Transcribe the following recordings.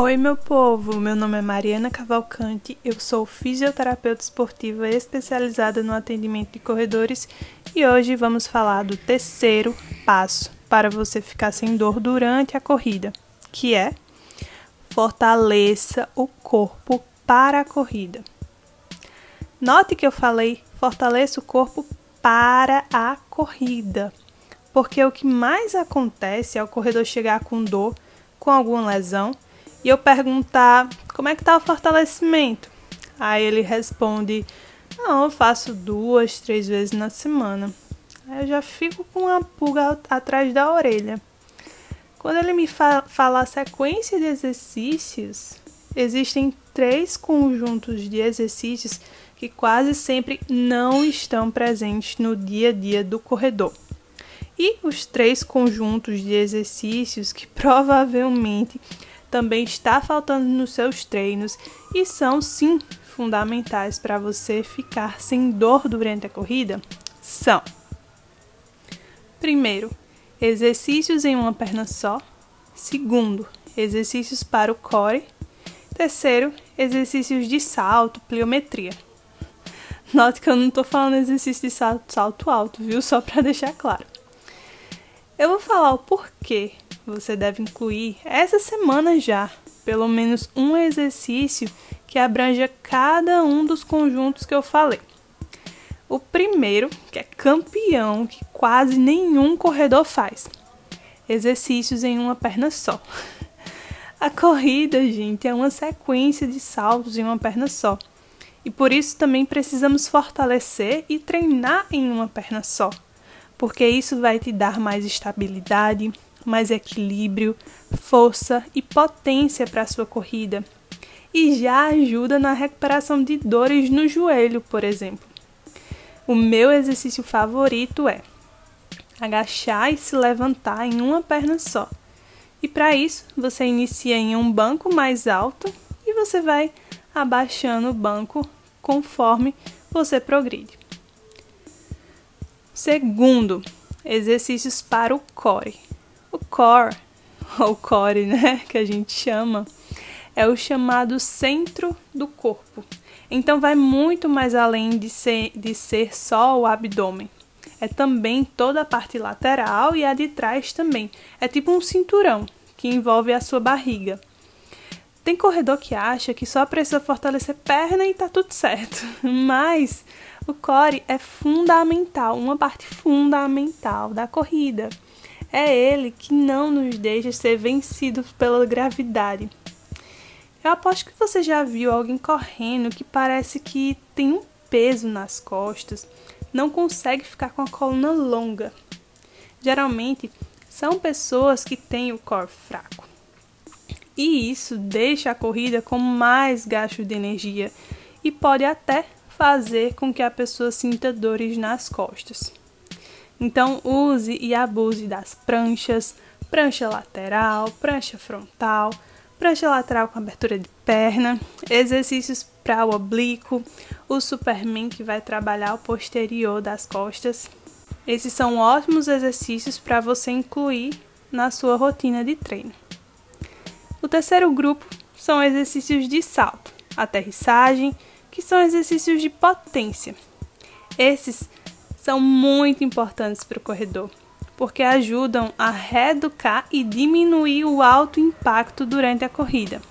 Oi, meu povo! Meu nome é Mariana Cavalcante, eu sou fisioterapeuta esportiva especializada no atendimento de corredores e hoje vamos falar do terceiro passo para você ficar sem dor durante a corrida, que é fortaleça o corpo para a corrida. Note que eu falei fortaleça o corpo para a corrida, porque o que mais acontece é o corredor chegar com dor, com alguma lesão e eu perguntar como é que tá o fortalecimento. Aí ele responde: Não, eu faço duas, três vezes na semana. Aí eu já fico com uma pulga atrás da orelha. Quando ele me fa fala a sequência de exercícios, existem três conjuntos de exercícios que quase sempre não estão presentes no dia a dia do corredor. E os três conjuntos de exercícios que provavelmente também está faltando nos seus treinos e são sim fundamentais para você ficar sem dor durante a corrida são: primeiro, exercícios em uma perna só, segundo, exercícios para o core, terceiro, exercícios de salto, pliometria. Note que eu não estou falando exercício de salto, salto alto, viu? Só para deixar claro. Eu vou falar o porquê você deve incluir essa semana já pelo menos um exercício que abranja cada um dos conjuntos que eu falei. O primeiro, que é campeão, que quase nenhum corredor faz. Exercícios em uma perna só. A corrida, gente, é uma sequência de saltos em uma perna só. E por isso também precisamos fortalecer e treinar em uma perna só, porque isso vai te dar mais estabilidade, mais equilíbrio, força e potência para a sua corrida. E já ajuda na recuperação de dores no joelho, por exemplo. O meu exercício favorito é agachar e se levantar em uma perna só. E para isso, você inicia em um banco mais alto e você vai abaixando o banco conforme você progride. Segundo, exercícios para o core. Core, ou core, né, que a gente chama, é o chamado centro do corpo. Então vai muito mais além de ser, de ser só o abdômen. É também toda a parte lateral e a de trás também. É tipo um cinturão que envolve a sua barriga. Tem corredor que acha que só precisa fortalecer perna e tá tudo certo. Mas o core é fundamental, uma parte fundamental da corrida. É ele que não nos deixa ser vencidos pela gravidade. Eu aposto que você já viu alguém correndo que parece que tem um peso nas costas, não consegue ficar com a coluna longa. Geralmente são pessoas que têm o core fraco. E isso deixa a corrida com mais gasto de energia e pode até fazer com que a pessoa sinta dores nas costas. Então, use e abuse das pranchas, prancha lateral, prancha frontal, prancha lateral com abertura de perna, exercícios para o oblíquo, o Superman que vai trabalhar o posterior das costas. Esses são ótimos exercícios para você incluir na sua rotina de treino. O terceiro grupo são exercícios de salto, aterrissagem, que são exercícios de potência. Esses são muito importantes para o corredor, porque ajudam a reeducar e diminuir o alto impacto durante a corrida.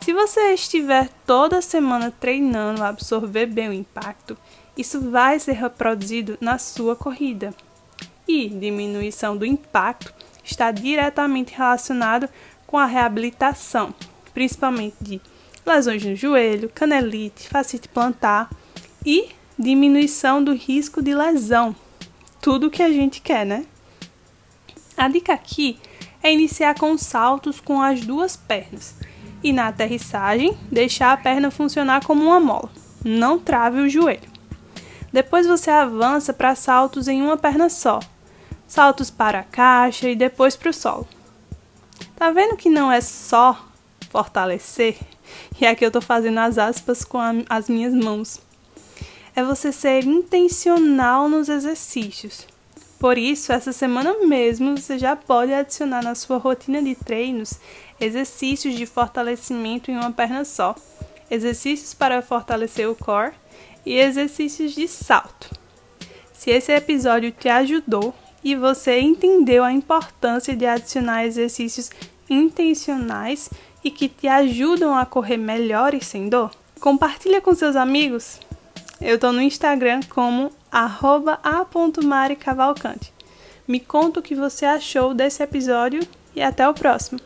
Se você estiver toda semana treinando a absorver bem o impacto, isso vai ser reproduzido na sua corrida. E diminuição do impacto está diretamente relacionado com a reabilitação, principalmente de lesões no joelho, canelite, facite plantar e diminuição do risco de lesão. Tudo que a gente quer, né? A dica aqui é iniciar com saltos com as duas pernas e na aterrissagem deixar a perna funcionar como uma mola. Não trave o joelho. Depois você avança para saltos em uma perna só. Saltos para a caixa e depois para o solo. Tá vendo que não é só fortalecer? E aqui eu tô fazendo as aspas com a, as minhas mãos é você ser intencional nos exercícios. Por isso, essa semana mesmo você já pode adicionar na sua rotina de treinos exercícios de fortalecimento em uma perna só, exercícios para fortalecer o core e exercícios de salto. Se esse episódio te ajudou e você entendeu a importância de adicionar exercícios intencionais e que te ajudam a correr melhor e sem dor, compartilha com seus amigos. Eu estou no Instagram como a.maricavalcante. Me conta o que você achou desse episódio e até o próximo.